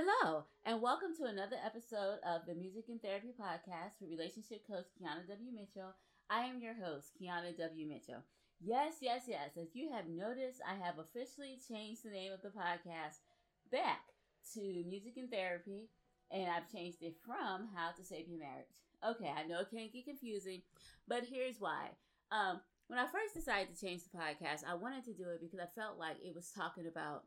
Hello, and welcome to another episode of the Music and Therapy Podcast with relationship coach Kiana W. Mitchell. I am your host, Kiana W. Mitchell. Yes, yes, yes. As you have noticed, I have officially changed the name of the podcast back to Music and Therapy, and I've changed it from How to Save Your Marriage. Okay, I know it can get confusing, but here's why. Um, when I first decided to change the podcast, I wanted to do it because I felt like it was talking about,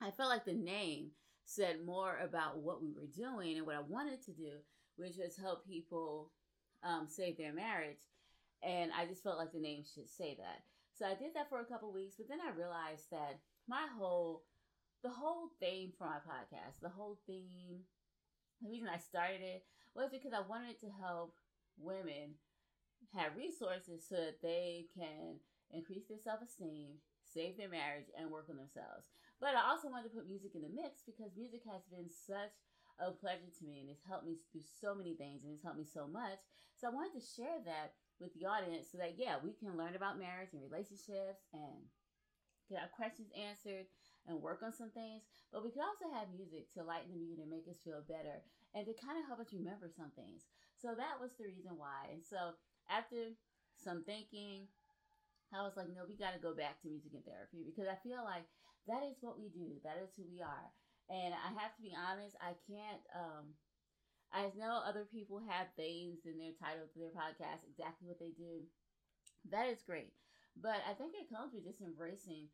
I felt like the name said more about what we were doing and what I wanted to do, which was help people um, save their marriage. And I just felt like the name should say that. So I did that for a couple weeks, but then I realized that my whole, the whole theme for my podcast, the whole theme, the reason I started it was because I wanted to help women have resources so that they can increase their self esteem save their marriage, and work on themselves. But I also wanted to put music in the mix because music has been such a pleasure to me and it's helped me do so many things and it's helped me so much. So I wanted to share that with the audience so that, yeah, we can learn about marriage and relationships and get our questions answered and work on some things. But we could also have music to lighten the mood and make us feel better and to kind of help us remember some things. So that was the reason why. And so after some thinking, I was like, no, we got to go back to music and therapy because I feel like that is what we do. That is who we are. And I have to be honest, I can't, um, I know other people have things in their title to their podcast, exactly what they do. That is great. But I think it comes with just embracing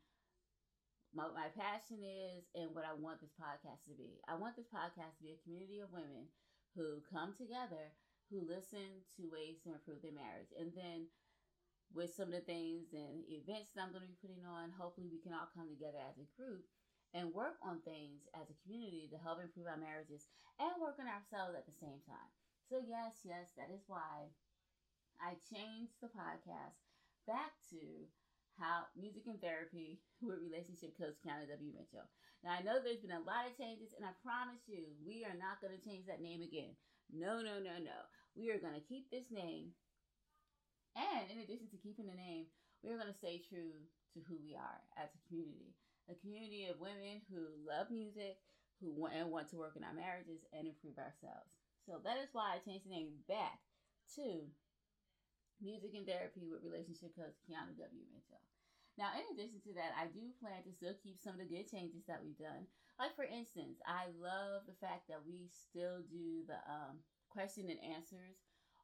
my passion is and what I want this podcast to be. I want this podcast to be a community of women who come together, who listen to ways to improve their marriage. And then with some of the things and events that I'm going to be putting on. Hopefully, we can all come together as a group and work on things as a community to help improve our marriages and work on ourselves at the same time. So, yes, yes, that is why I changed the podcast back to how music and therapy with relationship coach Kiana W. Mitchell. Now I know there's been a lot of changes, and I promise you, we are not going to change that name again. No, no, no, no. We are going to keep this name and in addition to keeping the name, we are going to stay true to who we are as a community. A community of women who love music, who want and want to work in our marriages and improve ourselves. So that is why I changed the name back to Music and Therapy with Relationship Coach Kiana W. Mitchell. Now, in addition to that, I do plan to still keep some of the good changes that we've done. Like, for instance, I love the fact that we still do the um, question and answers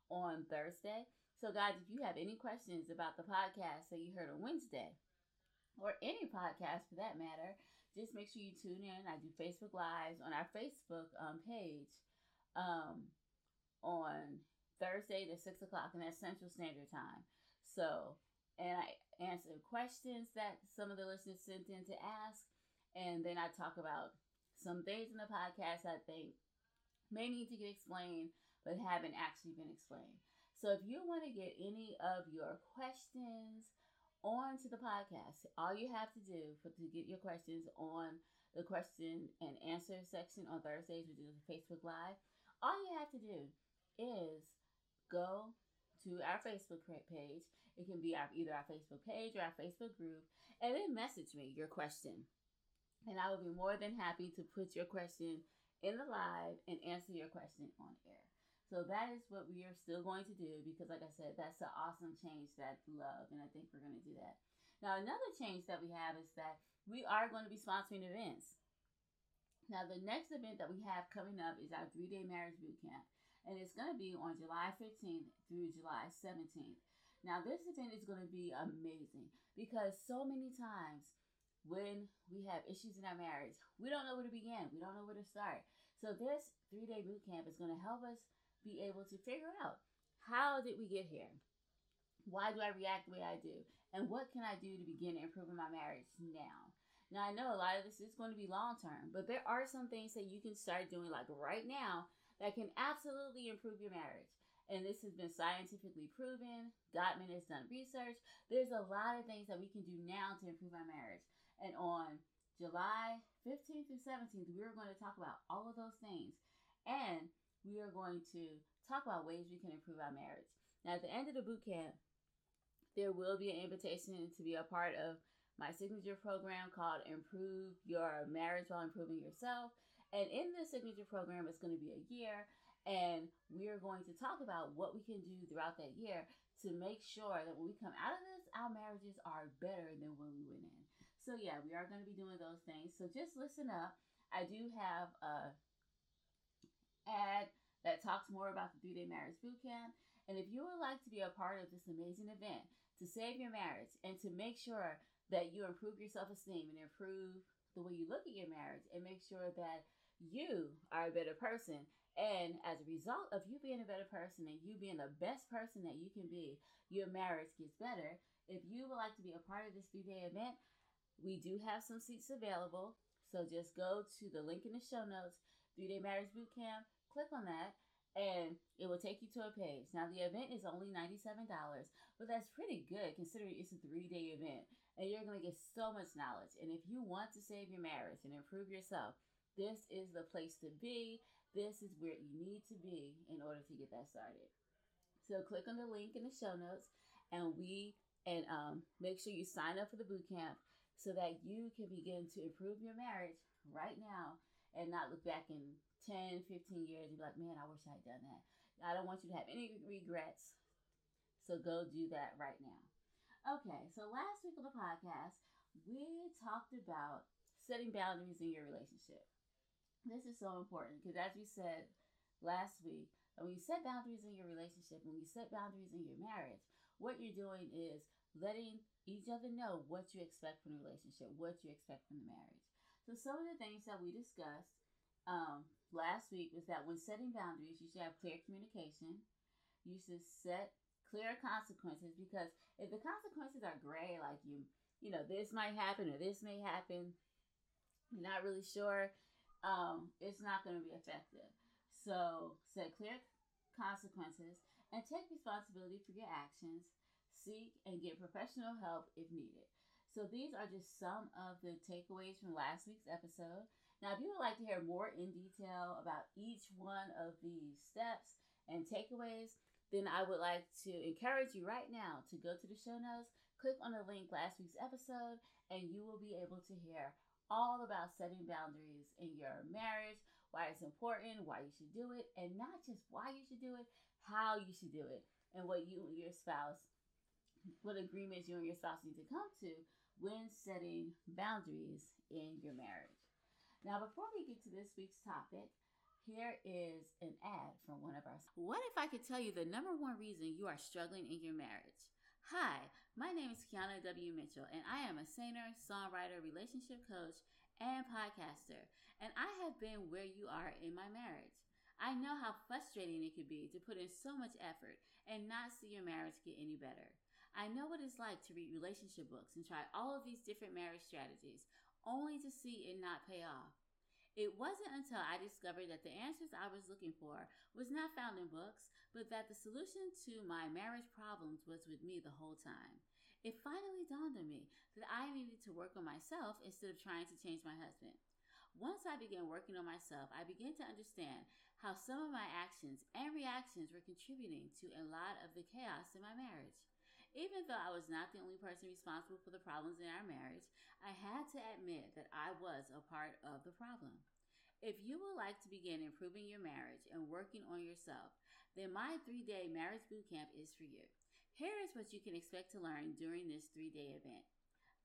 on Thursday. So, guys, if you have any questions about the podcast that you heard on Wednesday, or any podcast for that matter, just make sure you tune in. I do Facebook Lives on our Facebook um, page um, on Thursday at 6 o'clock, and that's Central Standard Time. So, and I answer questions that some of the listeners sent in to ask, and then I talk about some things in the podcast I think may need to get explained, but haven't actually been explained. So if you want to get any of your questions onto the podcast, all you have to do for to get your questions on the question and answer section on Thursdays, which is the Facebook Live, all you have to do is go to our Facebook page. It can be our, either our Facebook page or our Facebook group, and then message me your question. And I will be more than happy to put your question in the live and answer your question on air. So that is what we are still going to do because, like I said, that's an awesome change that love, and I think we're going to do that. Now, another change that we have is that we are going to be sponsoring events. Now, the next event that we have coming up is our three day marriage boot camp, and it's going to be on July 15th through July 17th. Now, this event is going to be amazing because so many times when we have issues in our marriage, we don't know where to begin, we don't know where to start. So, this three day boot camp is going to help us be able to figure out how did we get here? Why do I react the way I do? And what can I do to begin improving my marriage now? Now, I know a lot of this is going to be long term, but there are some things that you can start doing like right now that can absolutely improve your marriage. And this has been scientifically proven. Gottman has done research. There's a lot of things that we can do now to improve our marriage. And on July 15th through 17th, we're going to talk about all of those things. And we are going to talk about ways we can improve our marriage. Now, at the end of the boot camp, there will be an invitation to be a part of my signature program called Improve Your Marriage While Improving Yourself. And in this signature program, it's going to be a year, and we're going to talk about what we can do throughout that year to make sure that when we come out of this, our marriages are better than when we went in. So, yeah, we are going to be doing those things. So, just listen up. I do have a ad that talks more about the three day marriage boot camp. And if you would like to be a part of this amazing event to save your marriage and to make sure that you improve your self esteem and improve the way you look at your marriage and make sure that you are a better person and as a result of you being a better person and you being the best person that you can be, your marriage gets better. If you would like to be a part of this three day event, we do have some seats available. So just go to the link in the show notes, three day marriage boot camp, click on that, and it will take you to a page. Now, the event is only $97, but that's pretty good considering it's a three day event and you're going to get so much knowledge. And if you want to save your marriage and improve yourself, this is the place to be. This is where you need to be in order to get that started. So click on the link in the show notes and we and um, make sure you sign up for the boot camp so that you can begin to improve your marriage right now and not look back in 10, 15 years and be like, man, I wish I had done that. I don't want you to have any regrets. So go do that right now. Okay, so last week on the podcast, we talked about setting boundaries in your relationship. This is so important because, as we said last week, when you set boundaries in your relationship, when you set boundaries in your marriage, what you're doing is letting each other know what you expect from the relationship, what you expect from the marriage. So, some of the things that we discussed um, last week was that when setting boundaries, you should have clear communication. You should set clear consequences because if the consequences are gray, like you, you know, this might happen or this may happen, you're not really sure um, it's not going to be effective. So set clear consequences and take responsibility for your actions. Seek and get professional help if needed. So these are just some of the takeaways from last week's episode. Now, if you would like to hear more in detail about each one of these steps and takeaways, then I would like to encourage you right now to go to the show notes, click on the link last week's episode, and you will be able to hear all about setting boundaries in your marriage, why it's important, why you should do it, and not just why you should do it, how you should do it, and what you and your spouse, what agreements you and your spouse need to come to when setting boundaries in your marriage. Now, before we get to this week's topic, here is an ad from one of our. What if I could tell you the number one reason you are struggling in your marriage? Hi, my name is Kiana W. Mitchell, and I am a singer, songwriter, relationship coach, and podcaster. And I have been where you are in my marriage. I know how frustrating it could be to put in so much effort and not see your marriage get any better. I know what it's like to read relationship books and try all of these different marriage strategies, only to see it not pay off. It wasn't until I discovered that the answers I was looking for was not found in books, but that the solution to my marriage problems was with me the whole time. It finally dawned on me that I needed to work on myself instead of trying to change my husband. Once I began working on myself, I began to understand how some of my actions and reactions were contributing to a lot of the chaos in my marriage. Even though I was not the only person responsible for the problems in our marriage, I had to admit that I was a part of the problem. If you would like to begin improving your marriage and working on yourself, then my three day marriage boot camp is for you. Here is what you can expect to learn during this three day event.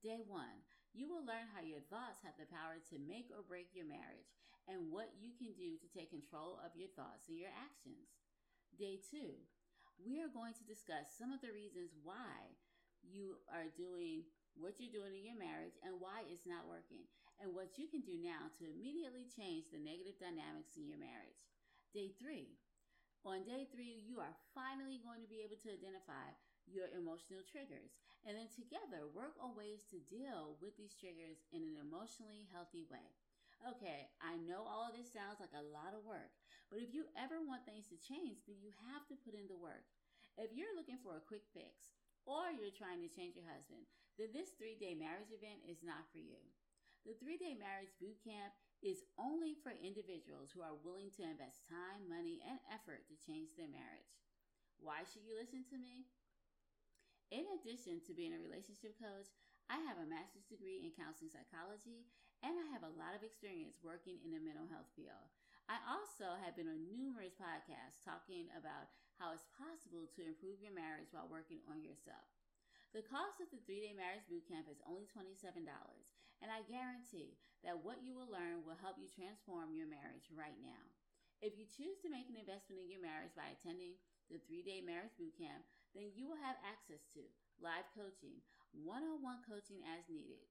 Day one, you will learn how your thoughts have the power to make or break your marriage and what you can do to take control of your thoughts and your actions. Day two, we are going to discuss some of the reasons why you are doing what you're doing in your marriage and why it's not working, and what you can do now to immediately change the negative dynamics in your marriage. Day three, on day three, you are finally going to be able to identify your emotional triggers and then together work on ways to deal with these triggers in an emotionally healthy way. Okay, I know all of this sounds like a lot of work, but if you ever want things to change, then you have to put in the work. If you're looking for a quick fix or you're trying to change your husband, then this three day marriage event is not for you. The three day marriage boot camp is only for individuals who are willing to invest time, money, and effort to change their marriage. Why should you listen to me? In addition to being a relationship coach, I have a master's degree in counseling psychology and I have a lot of experience working in the mental health field. I also have been on numerous podcasts talking about how it's possible to improve your marriage while working on yourself. The cost of the three day marriage bootcamp is only $27, and I guarantee that what you will learn will help you transform your marriage right now. If you choose to make an investment in your marriage by attending the three day marriage bootcamp, then you will have access to live coaching, one on one coaching as needed,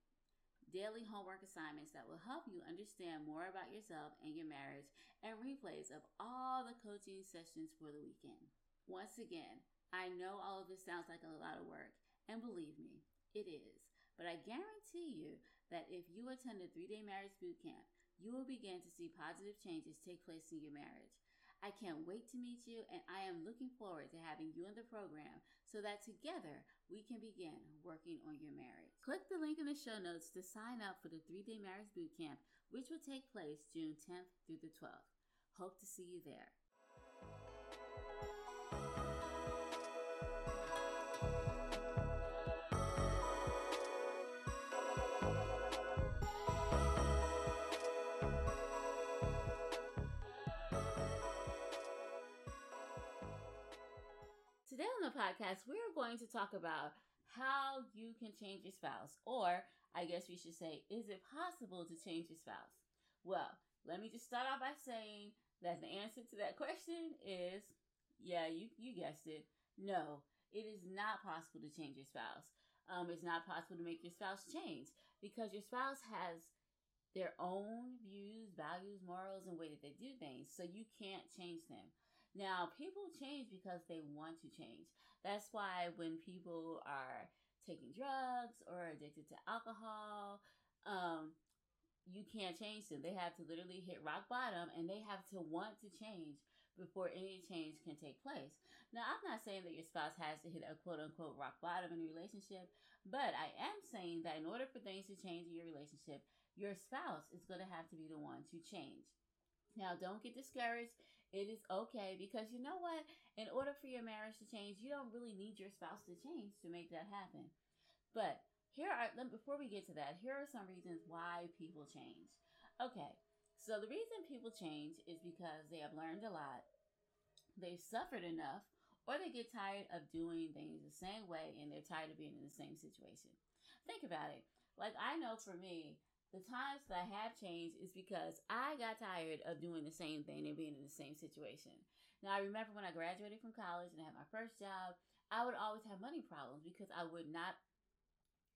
daily homework assignments that will help you understand more about yourself and your marriage, and replays of all the coaching sessions for the weekend. Once again, I know all of this sounds like a lot of work, and believe me, it is. But I guarantee you that if you attend a three day marriage boot camp, you will begin to see positive changes take place in your marriage. I can't wait to meet you, and I am looking forward to having you in the program so that together we can begin working on your marriage. Click the link in the show notes to sign up for the three day marriage bootcamp, which will take place June 10th through the 12th. Hope to see you there. Going to talk about how you can change your spouse, or I guess we should say, is it possible to change your spouse? Well, let me just start off by saying that the answer to that question is yeah, you, you guessed it. No, it is not possible to change your spouse. Um, it's not possible to make your spouse change because your spouse has their own views, values, morals, and way that they do things. So you can't change them. Now, people change because they want to change. That's why when people are taking drugs or addicted to alcohol, um, you can't change them. They have to literally hit rock bottom and they have to want to change before any change can take place. Now, I'm not saying that your spouse has to hit a quote unquote rock bottom in a relationship, but I am saying that in order for things to change in your relationship, your spouse is going to have to be the one to change. Now, don't get discouraged. It is okay because you know what? In order for your marriage to change, you don't really need your spouse to change to make that happen. But here are, before we get to that, here are some reasons why people change. Okay, so the reason people change is because they have learned a lot, they've suffered enough, or they get tired of doing things the same way and they're tired of being in the same situation. Think about it. Like, I know for me, the times that I have changed is because I got tired of doing the same thing and being in the same situation. Now, I remember when I graduated from college and I had my first job, I would always have money problems because I would not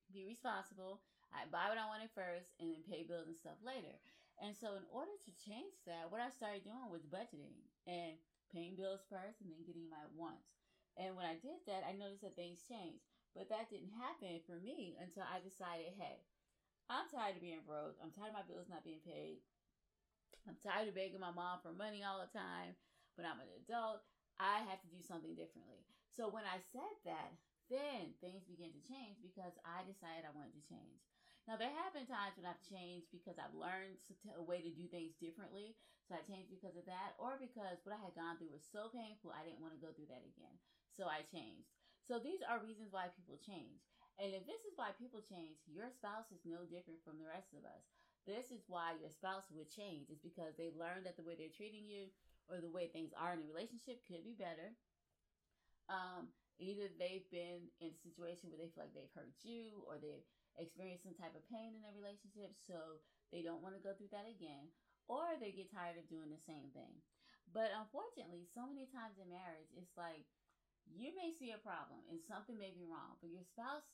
be responsible. I buy what I wanted first and then pay bills and stuff later. And so, in order to change that, what I started doing was budgeting and paying bills first and then getting my wants. And when I did that, I noticed that things changed. But that didn't happen for me until I decided, hey, I'm tired of being broke. I'm tired of my bills not being paid. I'm tired of begging my mom for money all the time. When I'm an adult, I have to do something differently. So when I said that, then things began to change because I decided I wanted to change. Now there have been times when I've changed because I've learned a way to do things differently. So I changed because of that, or because what I had gone through was so painful I didn't want to go through that again. So I changed. So these are reasons why people change. And if this is why people change, your spouse is no different from the rest of us. This is why your spouse would change. It's because they've learned that the way they're treating you or the way things are in a relationship could be better. Um, either they've been in a situation where they feel like they've hurt you or they've experienced some type of pain in their relationship, so they don't want to go through that again, or they get tired of doing the same thing. But unfortunately, so many times in marriage, it's like you may see a problem and something may be wrong, but your spouse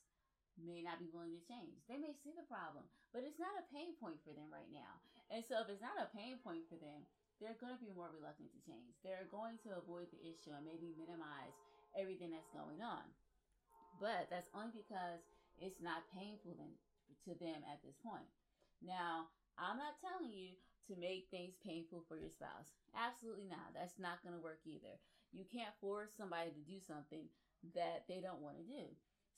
may not be willing to change. They may see the problem, but it's not a pain point for them right now. And so if it's not a pain point for them, they're going to be more reluctant to change. They're going to avoid the issue and maybe minimize everything that's going on. But that's only because it's not painful then, to them at this point. Now, I'm not telling you to make things painful for your spouse. Absolutely not. That's not going to work either. You can't force somebody to do something that they don't want to do.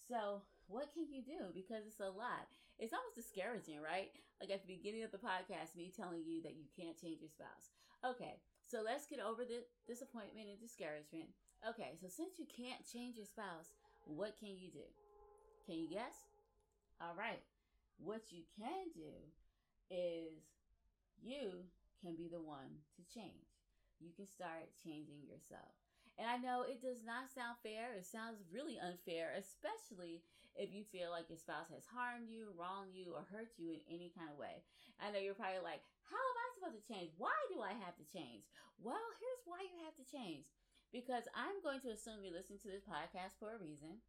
So, what can you do? Because it's a lot. It's almost discouraging, right? Like at the beginning of the podcast, me telling you that you can't change your spouse. Okay, so let's get over the disappointment and discouragement. Okay, so since you can't change your spouse, what can you do? Can you guess? All right. What you can do is you can be the one to change. You can start changing yourself. And I know it does not sound fair. It sounds really unfair, especially if you feel like your spouse has harmed you, wronged you, or hurt you in any kind of way. I know you're probably like, how am I supposed to change? Why do I have to change? Well, here's why you have to change. Because I'm going to assume you're listening to this podcast for a reason.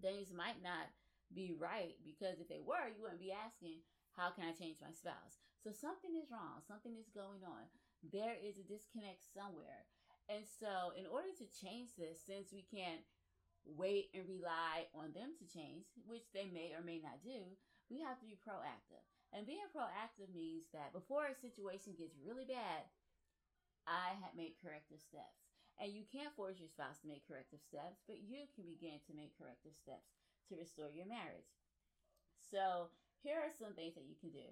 Things might not be right because if they were, you wouldn't be asking, how can I change my spouse? So something is wrong, something is going on. There is a disconnect somewhere. And so, in order to change this, since we can't wait and rely on them to change, which they may or may not do, we have to be proactive. And being proactive means that before a situation gets really bad, I have made corrective steps. And you can't force your spouse to make corrective steps, but you can begin to make corrective steps to restore your marriage. So, here are some things that you can do.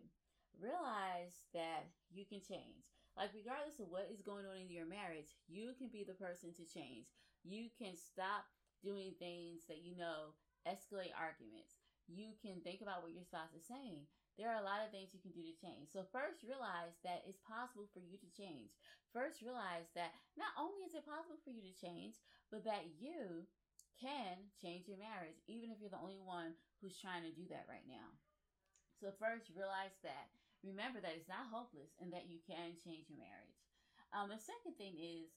Realize that you can change. Like, regardless of what is going on in your marriage, you can be the person to change. You can stop doing things that you know escalate arguments. You can think about what your spouse is saying. There are a lot of things you can do to change. So, first, realize that it's possible for you to change. First, realize that not only is it possible for you to change, but that you can change your marriage, even if you're the only one who's trying to do that right now. So, first, realize that remember that it's not hopeless and that you can change your marriage. Um, the second thing is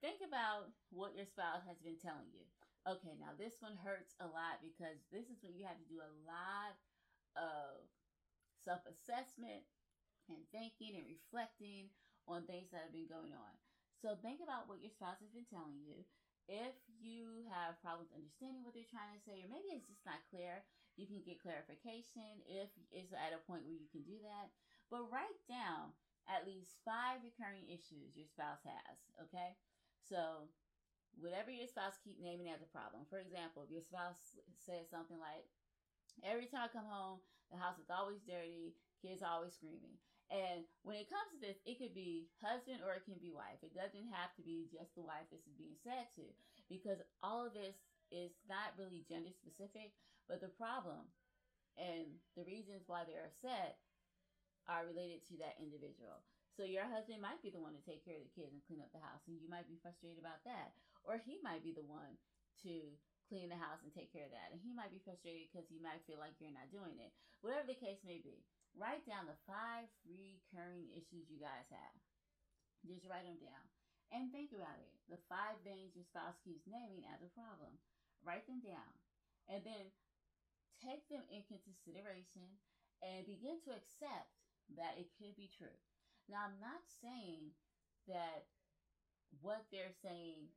think about what your spouse has been telling you. Okay, now this one hurts a lot because this is when you have to do a lot of self assessment and thinking and reflecting on things that have been going on. So think about what your spouse has been telling you. If you have problems understanding what they're trying to say, or maybe it's just not clear, you can get clarification if it's at a point where you can do that. But write down at least five recurring issues your spouse has, okay? So, whatever your spouse keep naming as a problem. For example, if your spouse says something like, Every time I come home, the house is always dirty, kids are always screaming. And when it comes to this, it could be husband or it can be wife. It doesn't have to be just the wife this is being said to, because all of this is not really gender specific, but the problem and the reasons why they're upset are related to that individual. So your husband might be the one to take care of the kids and clean up the house, and you might be frustrated about that. Or he might be the one to clean the house and take care of that. And he might be frustrated because he might feel like you're not doing it. Whatever the case may be, write down the five recurring issues you guys have. Just write them down and think about it. The five things your spouse keeps naming as a problem. Write them down and then take them into consideration and begin to accept that it could be true. Now, I'm not saying that what they're saying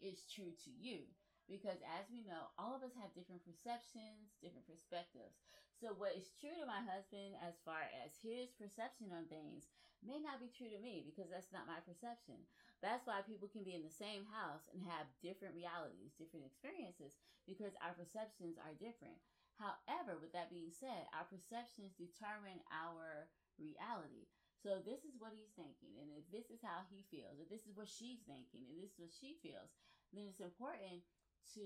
is true to you because, as we know, all of us have different perceptions, different perspectives. So, what is true to my husband as far as his perception on things may not be true to me because that's not my perception. That's why people can be in the same house and have different realities, different experiences because our perceptions are different. However, with that being said, our perceptions determine our reality. So, this is what he's thinking, and if this is how he feels, if this is what she's thinking, and this is what she feels, then it's important to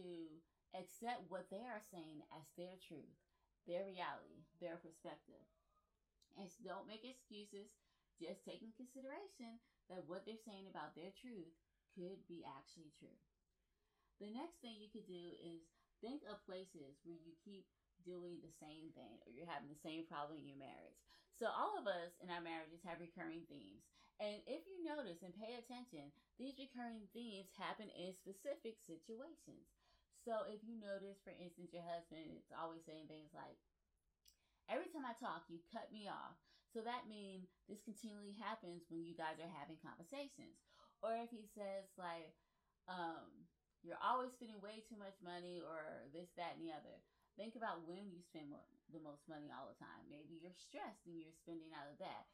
accept what they are saying as their truth their reality, their perspective. And don't make excuses. Just take in consideration that what they're saying about their truth could be actually true. The next thing you could do is think of places where you keep doing the same thing or you're having the same problem in your marriage. So, all of us in our marriages have recurring themes. And if you notice and pay attention, these recurring themes happen in specific situations. So if you notice, for instance, your husband is always saying things like, every time I talk, you cut me off. So that means this continually happens when you guys are having conversations. Or if he says like, um, you're always spending way too much money or this, that, and the other. Think about when you spend the most money all the time. Maybe you're stressed and you're spending out of that.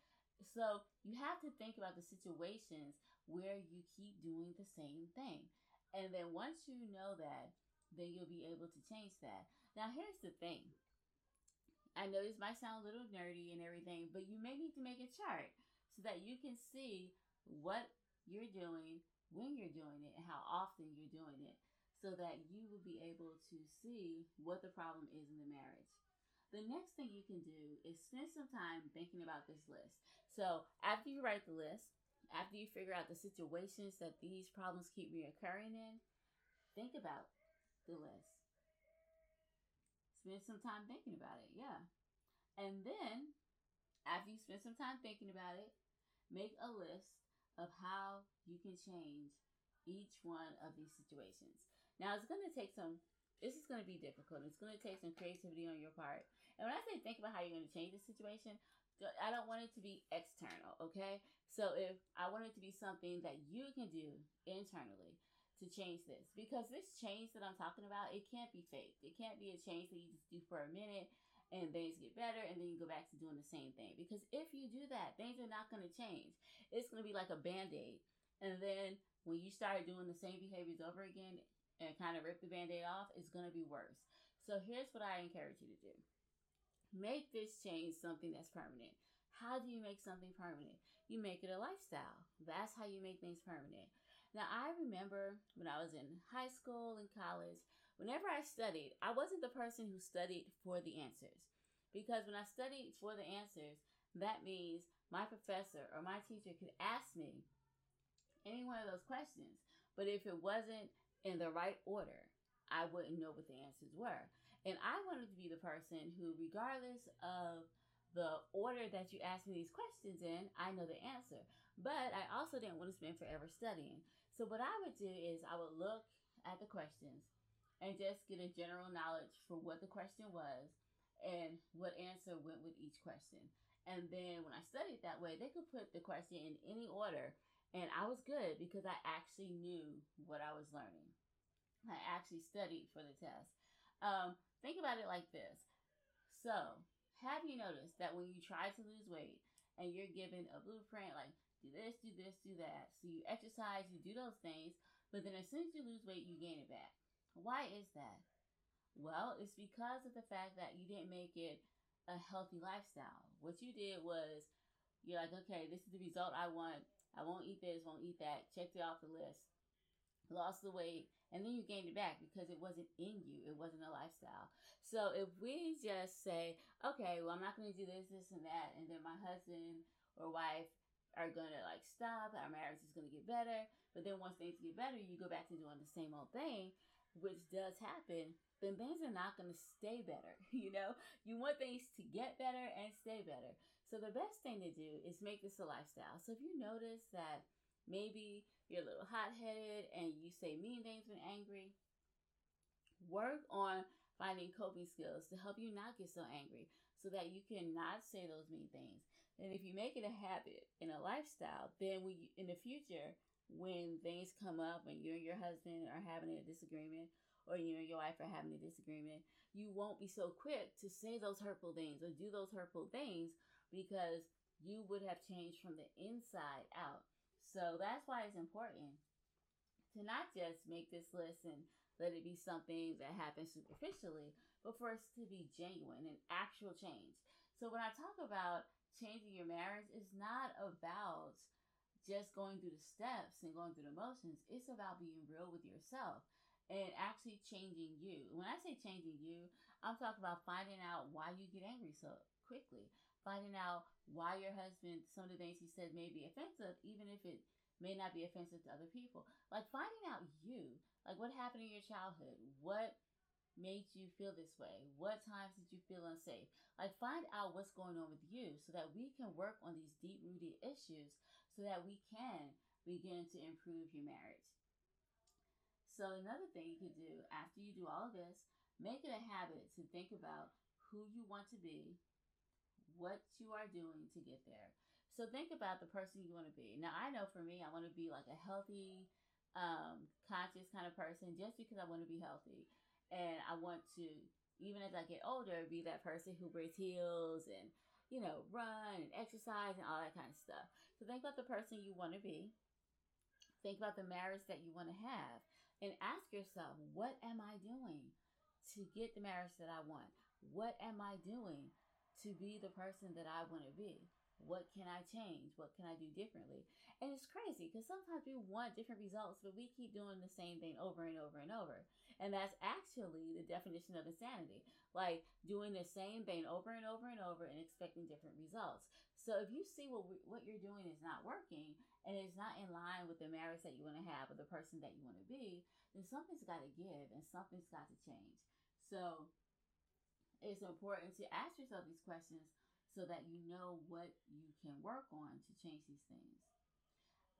So you have to think about the situations where you keep doing the same thing. And then once you know that, then you'll be able to change that. Now, here's the thing. I know this might sound a little nerdy and everything, but you may need to make a chart so that you can see what you're doing, when you're doing it, and how often you're doing it, so that you will be able to see what the problem is in the marriage. the next thing you can do is spend some time thinking about this list. So after you write the list, after you figure out the situations that these problems keep reoccurring in, think about the list. Spend some time thinking about it, yeah. And then, after you spend some time thinking about it, make a list of how you can change each one of these situations. Now, it's going to take some, this is going to be difficult. It's going to take some creativity on your part. And when I say think about how you're going to change the situation, I don't want it to be external, okay? So if I want it to be something that you can do internally to change this, because this change that I'm talking about, it can't be faked. It can't be a change that you just do for a minute and things get better and then you go back to doing the same thing. Because if you do that, things are not going to change. It's going to be like a band aid. And then when you start doing the same behaviors over again and kind of rip the band aid off, it's going to be worse. So here's what I encourage you to do make this change something that's permanent. How do you make something permanent? You make it a lifestyle. That's how you make things permanent. Now, I remember when I was in high school and college, whenever I studied, I wasn't the person who studied for the answers. Because when I studied for the answers, that means my professor or my teacher could ask me any one of those questions. But if it wasn't in the right order, I wouldn't know what the answers were. And I wanted to be the person who, regardless of the order that you ask me these questions in, I know the answer. But I also didn't want to spend forever studying. So what I would do is I would look at the questions and just get a general knowledge for what the question was and what answer went with each question. And then when I studied that way, they could put the question in any order and I was good because I actually knew what I was learning. I actually studied for the test. Um, Think about it like this. So, have you noticed that when you try to lose weight and you're given a blueprint like do this, do this, do that. So you exercise, you do those things, but then as soon as you lose weight, you gain it back. Why is that? Well, it's because of the fact that you didn't make it a healthy lifestyle. What you did was you're like, okay, this is the result I want. I won't eat this, won't eat that. Checked it off the list. Lost the weight, and then you gained it back because it wasn't in you it wasn't a lifestyle so if we just say okay well i'm not going to do this this and that and then my husband or wife are to like stop our marriage is to get better but then once things get better you go back to doing the same old thing which does happen then things are not to stay better you know? You want things to get better and stay better. So the best thing to do is make this a lifestyle. So if you notice that maybe you're a little hot headed and you say mean things when angry, work on finding coping skills to help you not get so angry so that you cannot say those mean things. And if you make it a habit and a lifestyle, then we in the future, when things come up, when you and your husband are having a disagreement, or you and your wife are having a disagreement, you won't be so quick to say those hurtful things or do those hurtful things because you would have changed from the inside out. So that's why it's important to not just make this list and let it be something that happens superficially, but for us to be genuine and actual change. So when I talk about changing your marriage, is not about just going through the steps and going through the motions. It's about being real with yourself and actually changing you. When I say changing you, I'm talking about finding out why you get angry so quickly, finding out why your husband, some of the things he said may be offensive, even if it may not be offensive to other people. Like finding out you, like what happened in your childhood, what made you feel this way, what times did you feel unsafe. Like find out what's going on with you so that we can work on these deep rooted issues so that we can begin to improve your marriage. So another thing you can do after you do all of this, make it a habit to think about who you want to be what you are doing to get there. So think about the person you want to be. Now, I know for me, I want to be like a healthy, um, conscious kind of person just because I want to be healthy. And I want to, even as I get older, be that person who wears heels and, you know, run and exercise and all that kind of stuff. So think about the person you want to be. Think about the marriage that you want to have. And ask yourself, what am I doing to get the marriage that I want? What am I doing to be the person that I want to be. What can I change? What can I do differently? And it's crazy because sometimes we want different results, but we keep doing the same thing over and over and over. And that's actually the definition of insanity like doing the same thing over and over and over and expecting different results. So if you see what, what you're doing is not working and it's not in line with the marriage that you want to have or the person that you want to be, then something's got to give and something's got to change. So it's important to ask yourself these questions so that you know what you can work on to change these things.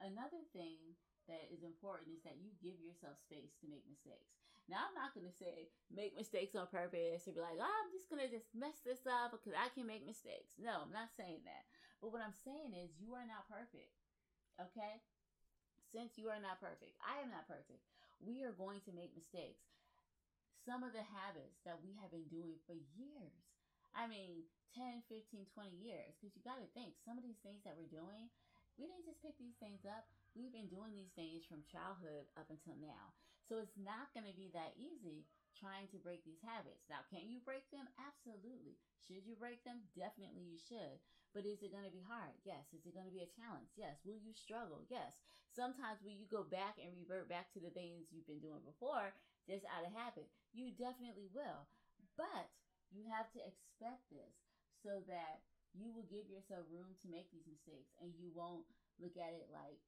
Another thing that is important is that you give yourself space to make mistakes. Now, I'm not going to say make mistakes on purpose or be like, oh, I'm just going to just mess this up because I can make mistakes. No, I'm not saying that. But what I'm saying is you are not perfect. Okay? Since you are not perfect, I am not perfect. We are going to make mistakes. Some of the habits that we have been doing for years. I mean, 10, 15, 20 years. Because you got to think, some of these things that we're doing, we didn't just pick these things up. We've been doing these things from childhood up until now. So it's not going to be that easy trying to break these habits. Now, can you break them? Absolutely. Should you break them? Definitely you should. But is it going to be hard? Yes. Is it going to be a challenge? Yes. Will you struggle? Yes. Sometimes will you go back and revert back to the things you've been doing before just out of habit? You definitely will. But you have to expect this so that you will give yourself room to make these mistakes and you won't look at it like,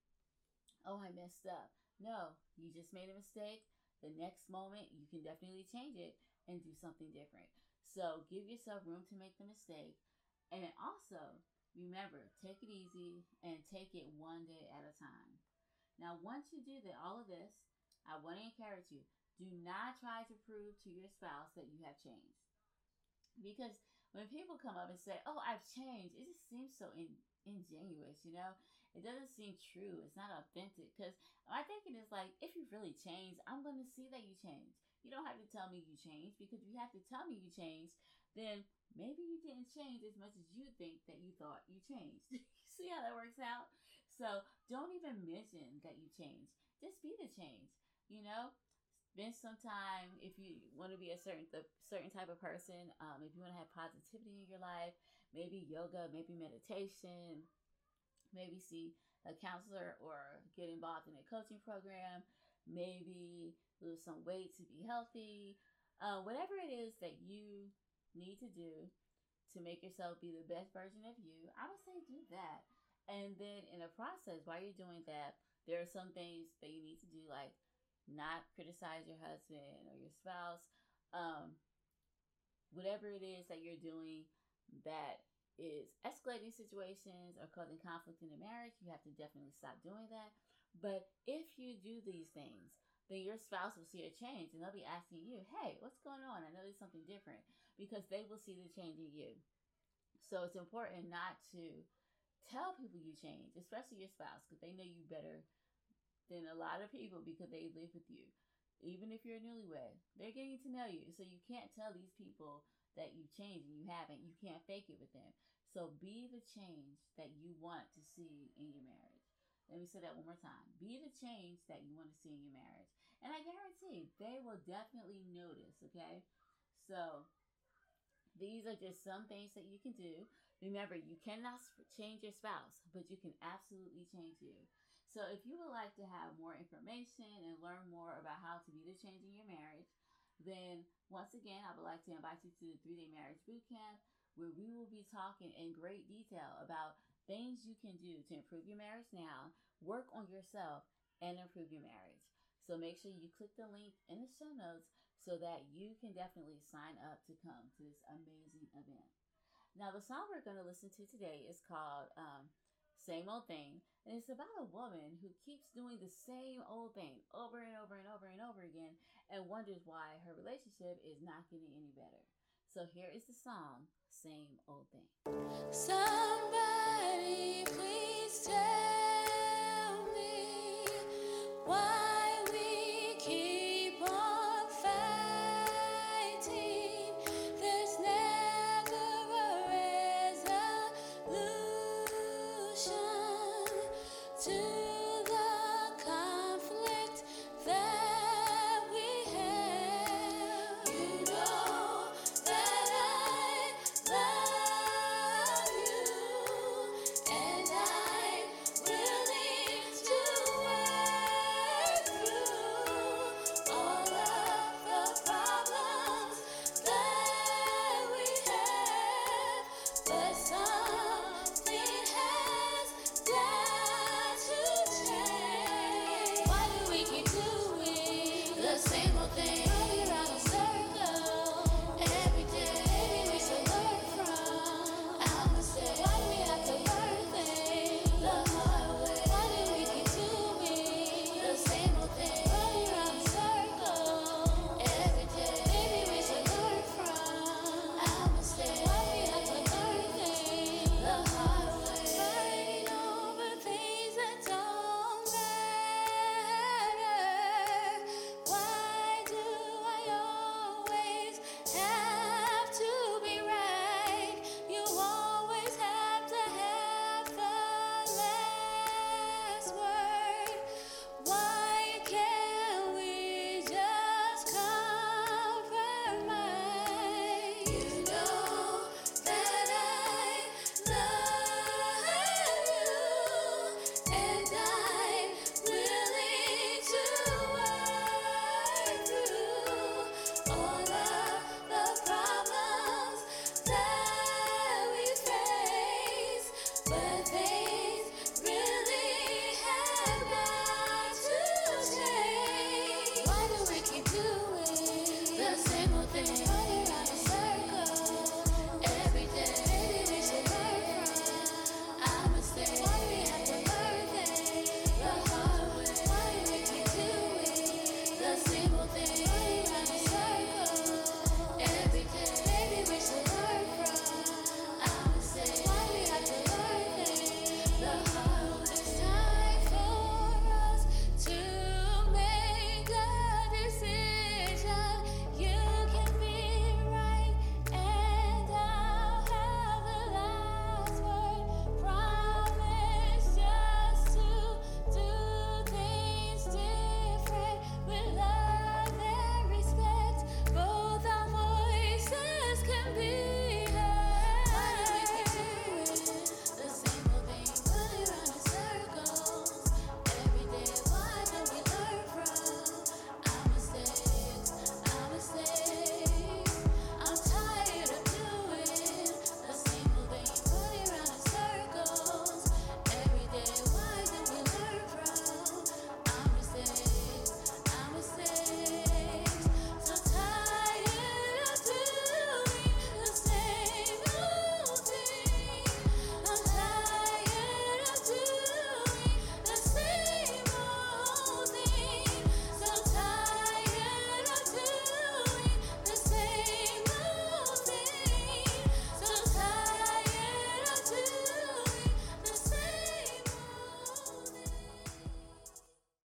oh, I messed up. No, you just made a mistake. The next moment, you can definitely change it and do something different. So give yourself room to make the mistake. And also, remember, take it easy and take it one day at a time. Now, once you do that, all of this, I want to encourage you do not try to prove to your spouse that you have changed. Because when people come up and say, "Oh, I've changed," it just seems so in, ingenuous, you know. It doesn't seem true. It's not authentic. Because my thinking is like, if you really changed, I'm going to see that you changed. You don't have to tell me you changed because if you have to tell me you changed, then maybe you didn't change as much as you think that you thought you changed. see how that works out? So don't even mention that you changed. Just be the change. You know, spend some time if you want to be a certain the certain type of person um, if you want to have positivity in your life maybe yoga maybe meditation maybe see a counselor or get involved in a coaching program maybe lose some weight to be healthy uh, whatever it is that you need to do to make yourself be the best version of you i would say do that. And then in the process while you're doing that there are some things that you need to do like not criticize your husband or your spouse. Um, whatever it is that you're doing that is escalating situations or causing conflict in the marriage, you have to definitely stop doing that. But if you do these things, then your spouse will see a change and they'll be asking you, hey, what's going on? I know there's something different because they will see the change in you. So it's important not to tell people you change, especially your spouse, because they know you better than a lot of people because they live with you. Even if you're newlywed, they're getting to know you. So you can't tell these people that you changed and you haven't. You can't fake it with them. So be the change that you want to see in your marriage. Let me say that one more time. Be the change that you want to see in your marriage. And I guarantee they will definitely notice, okay? So these are just some things that you can do. Remember, you cannot change your spouse, but you can absolutely change you. So if you would like to have more information and learn more about how to be the change in your marriage, then once again, I would like to invite you to the three day marriage bootcamp where we will be talking in great detail about things you can do to improve your marriage now, work on yourself, and improve your marriage. So make sure you click the link in the show notes so that you can definitely sign up to come to this amazing event. Now, the song we're going to listen to today is called um, Same Old Thing and it's about a woman who keeps doing the same old thing over and over and over and over again and wonders why her relationship is not getting any better. So here is the song, Same Old Thing. Somebody please tell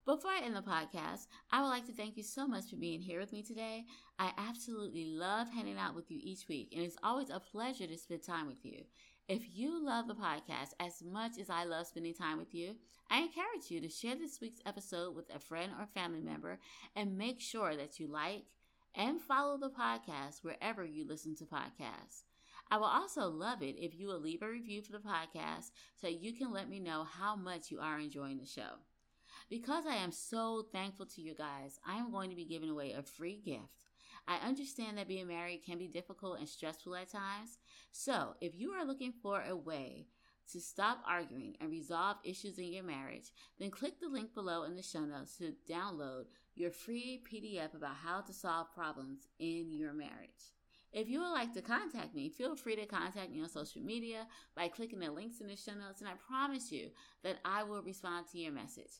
Before I end the podcast, I would like to thank you so much for being here with me today. I absolutely love hanging out with you each week, and it's always a pleasure to spend time with you. If you love the podcast as much as I love spending time with you, I encourage you to share this week's episode with a friend or family member and make sure that you like and follow the podcast wherever you listen to podcasts. I will also love it if you will leave a review for the podcast so you can let me know how much you are enjoying the show. Because I am so thankful to you guys, I am going to be giving away a free gift. I understand that being married can be difficult and stressful at times. So, if you are looking for a way to stop arguing and resolve issues in your marriage, then click the link below in the show notes to download your free PDF about how to solve problems in your marriage. If you would like to contact me, feel free to contact me on social media by clicking the links in the show notes, and I promise you that I will respond to your message.